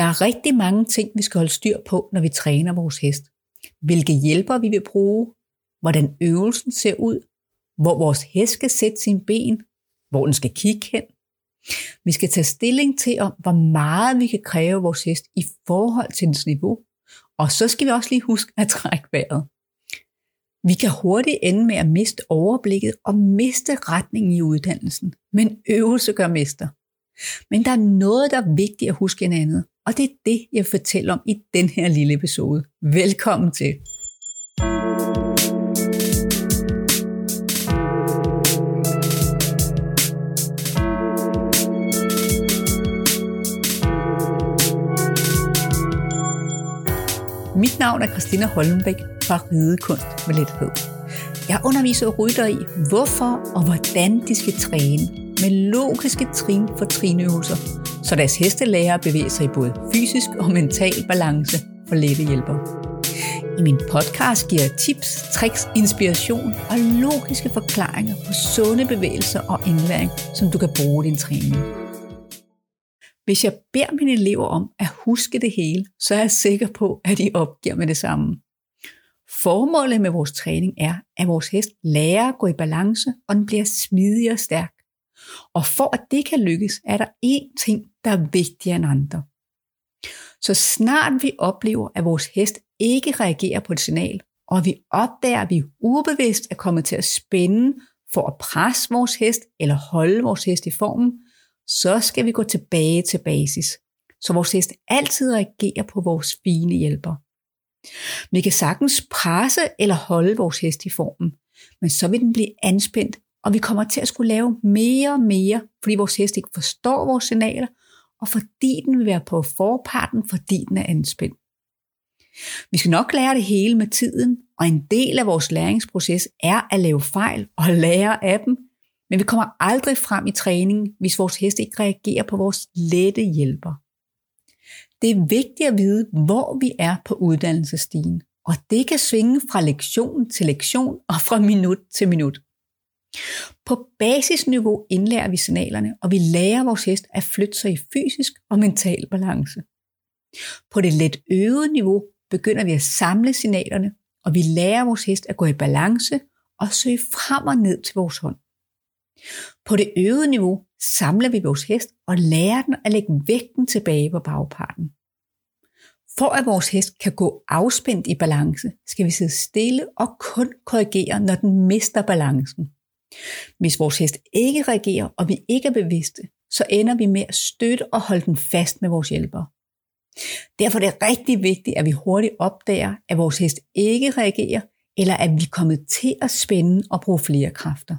Der er rigtig mange ting, vi skal holde styr på, når vi træner vores hest. Hvilke hjælper vi vil bruge, hvordan øvelsen ser ud, hvor vores hest skal sætte sine ben, hvor den skal kigge hen. Vi skal tage stilling til, om hvor meget vi kan kræve vores hest i forhold til dens niveau. Og så skal vi også lige huske at trække vejret. Vi kan hurtigt ende med at miste overblikket og miste retningen i uddannelsen. Men øvelse gør mester. Men der er noget, der er vigtigt at huske en andet, og det er det, jeg fortæller om i den her lille episode. Velkommen til. Mit navn er Christina Holmbæk fra Ridekunst med Lethed. Jeg underviser rytter i, hvorfor og hvordan de skal træne med logiske trin for trinøvelser, så deres heste lærer at bevæge sig i både fysisk og mental balance for lette hjælper. I min podcast giver jeg tips, tricks, inspiration og logiske forklaringer på sunde bevægelser og indlæring, som du kan bruge i din træning. Hvis jeg beder mine elever om at huske det hele, så er jeg sikker på, at de opgiver med det samme. Formålet med vores træning er, at vores hest lærer at gå i balance, og den bliver smidig og stærk. Og for at det kan lykkes, er der én ting, der er vigtigere end andre. Så snart vi oplever, at vores hest ikke reagerer på et signal, og vi opdager, at vi ubevidst er kommet til at spænde for at presse vores hest eller holde vores hest i formen, så skal vi gå tilbage til basis, så vores hest altid reagerer på vores fine hjælper. Vi kan sagtens presse eller holde vores hest i formen, men så vil den blive anspændt, og vi kommer til at skulle lave mere og mere, fordi vores hest ikke forstår vores signaler, og fordi den vil være på forparten, fordi den er anspændt. Vi skal nok lære det hele med tiden, og en del af vores læringsproces er at lave fejl og lære af dem, men vi kommer aldrig frem i træningen, hvis vores hest ikke reagerer på vores lette hjælper. Det er vigtigt at vide, hvor vi er på uddannelsestigen, og det kan svinge fra lektion til lektion og fra minut til minut. På basisniveau indlærer vi signalerne, og vi lærer vores hest at flytte sig i fysisk og mental balance. På det let øvede niveau begynder vi at samle signalerne, og vi lærer vores hest at gå i balance og søge frem og ned til vores hånd. På det øvede niveau samler vi vores hest og lærer den at lægge vægten tilbage på bagparten. For at vores hest kan gå afspændt i balance, skal vi sidde stille og kun korrigere, når den mister balancen. Hvis vores hest ikke reagerer, og vi ikke er bevidste, så ender vi med at støtte og holde den fast med vores hjælper. Derfor er det rigtig vigtigt, at vi hurtigt opdager, at vores hest ikke reagerer, eller at vi er kommet til at spænde og bruge flere kræfter.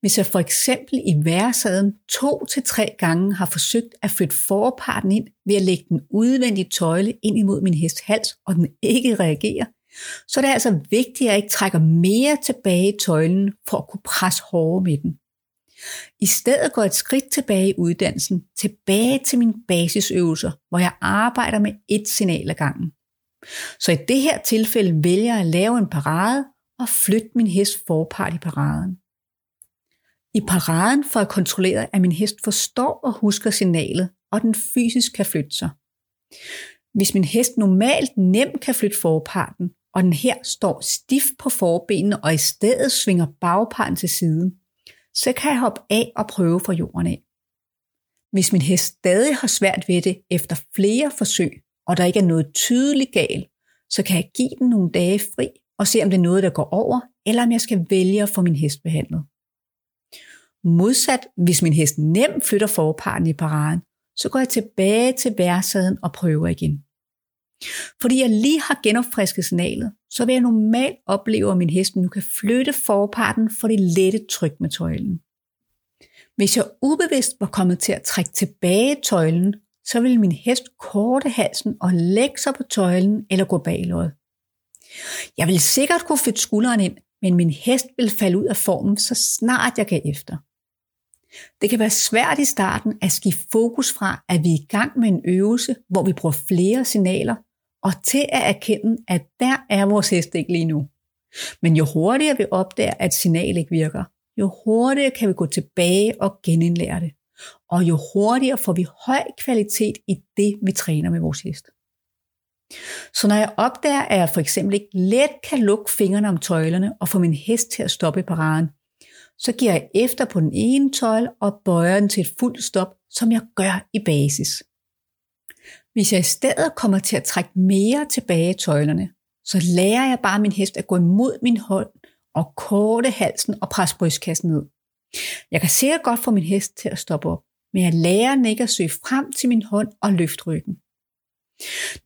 Hvis jeg for eksempel i værsaden to til tre gange har forsøgt at flytte forparten ind ved at lægge den udvendige tøjle ind imod min hest hals, og den ikke reagerer, så er det altså vigtigt, at jeg ikke trækker mere tilbage i tøjlen for at kunne presse hårdere med den. I stedet går et skridt tilbage i uddannelsen, tilbage til mine basisøvelser, hvor jeg arbejder med et signal ad gangen. Så i det her tilfælde vælger jeg at lave en parade og flytte min hest forpart i paraden. I paraden får jeg kontrolleret, at min hest forstår og husker signalet, og den fysisk kan flytte sig. Hvis min hest normalt nemt kan flytte forparten, og den her står stift på forbenene og i stedet svinger bagparten til siden, så kan jeg hoppe af og prøve fra jorden af. Hvis min hest stadig har svært ved det efter flere forsøg, og der ikke er noget tydeligt galt, så kan jeg give den nogle dage fri og se, om det er noget, der går over, eller om jeg skal vælge at få min hest behandlet. Modsat, hvis min hest nemt flytter forparten i paraden, så går jeg tilbage til værsaden og prøver igen. Fordi jeg lige har genopfrisket signalet, så vil jeg normalt opleve, at min hest nu kan flytte forparten for det lette tryk med tøjlen. Hvis jeg ubevidst var kommet til at trække tilbage tøjlen, så vil min hest korte halsen og lægge sig på tøjlen eller gå baglåret. Jeg vil sikkert kunne flytte skulderen ind, men min hest vil falde ud af formen, så snart jeg gav efter. Det kan være svært i starten at skifte fokus fra, at vi er i gang med en øvelse, hvor vi bruger flere signaler, og til at erkende, at der er vores hest ikke lige nu. Men jo hurtigere vi opdager, at signal ikke virker, jo hurtigere kan vi gå tilbage og genindlære det. og jo hurtigere får vi høj kvalitet i det, vi træner med vores hest. Så når jeg opdager, at jeg for eksempel ikke let kan lukke fingrene om tøjlerne og få min hest til at stoppe i paraden, så giver jeg efter på den ene tøjle og bøjer den til et fuldt stop, som jeg gør i basis. Hvis jeg i stedet kommer til at trække mere tilbage i tøjlerne, så lærer jeg bare min hest at gå imod min hånd og korte halsen og presse brystkassen ned. Jeg kan sikkert godt få min hest til at stoppe op, men jeg lærer den ikke at søge frem til min hånd og løfte ryggen.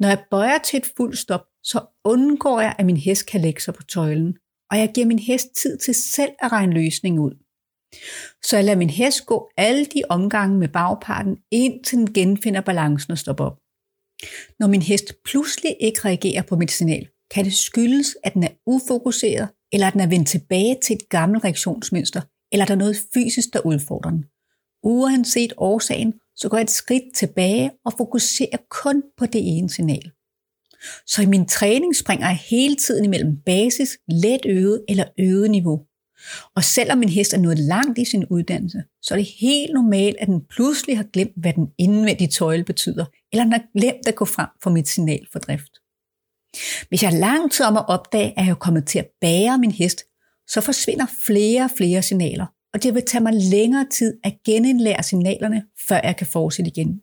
Når jeg bøjer til et fuldt stop, så undgår jeg, at min hest kan lægge sig på tøjlen, og jeg giver min hest tid til selv at regne løsningen ud. Så jeg lader min hest gå alle de omgange med bagparten, indtil den genfinder balancen og stopper op. Når min hest pludselig ikke reagerer på mit signal, kan det skyldes, at den er ufokuseret, eller at den er vendt tilbage til et gammelt reaktionsmønster, eller der er noget fysisk, der udfordrer den. Uanset årsagen, så går jeg et skridt tilbage og fokuserer kun på det ene signal. Så i min træning springer jeg hele tiden imellem basis, let øget eller øget niveau. Og selvom min hest er nået langt i sin uddannelse, så er det helt normalt, at den pludselig har glemt, hvad den indvendige tøjle betyder, eller den har glemt at gå frem for mit signal for drift. Hvis jeg er lang tid om at opdage, at jeg er kommet til at bære min hest, så forsvinder flere og flere signaler, og det vil tage mig længere tid at genindlære signalerne, før jeg kan fortsætte igen.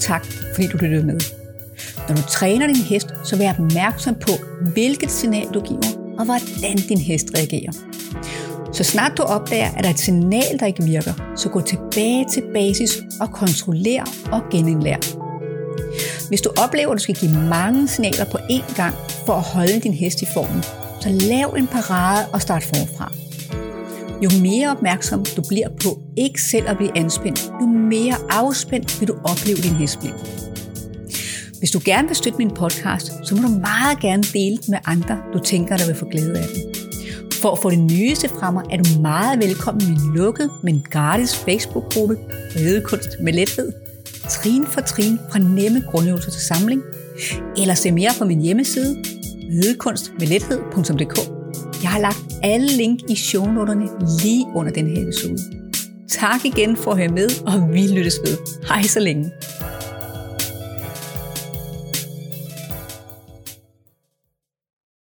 Tak, fordi du lyttede med. Når du træner din hest, så vær opmærksom på, hvilket signal du giver, og hvordan din hest reagerer. Så snart du opdager, at der er et signal, der ikke virker, så gå tilbage til basis og kontroller og genindlær. Hvis du oplever, at du skal give mange signaler på én gang for at holde din hest i formen, så lav en parade og start forfra. Jo mere opmærksom du bliver på ikke selv at blive anspændt, jo mere afspændt vil du opleve din hest blive. Hvis du gerne vil støtte min podcast, så må du meget gerne dele den med andre, du tænker, der vil få glæde af den. For at få det nyeste fra mig, er du meget velkommen i min lukket, men gratis Facebook-gruppe Ridekunst med lethed. Trin for trin fra nemme grundøvelser til samling. Eller se mere på min hjemmeside ridekunstmedlethed.dk. Jeg har lagt alle link i shownoterne lige under den her episode. Tak igen for at høre med, og vi lyttes ved. Hej så længe.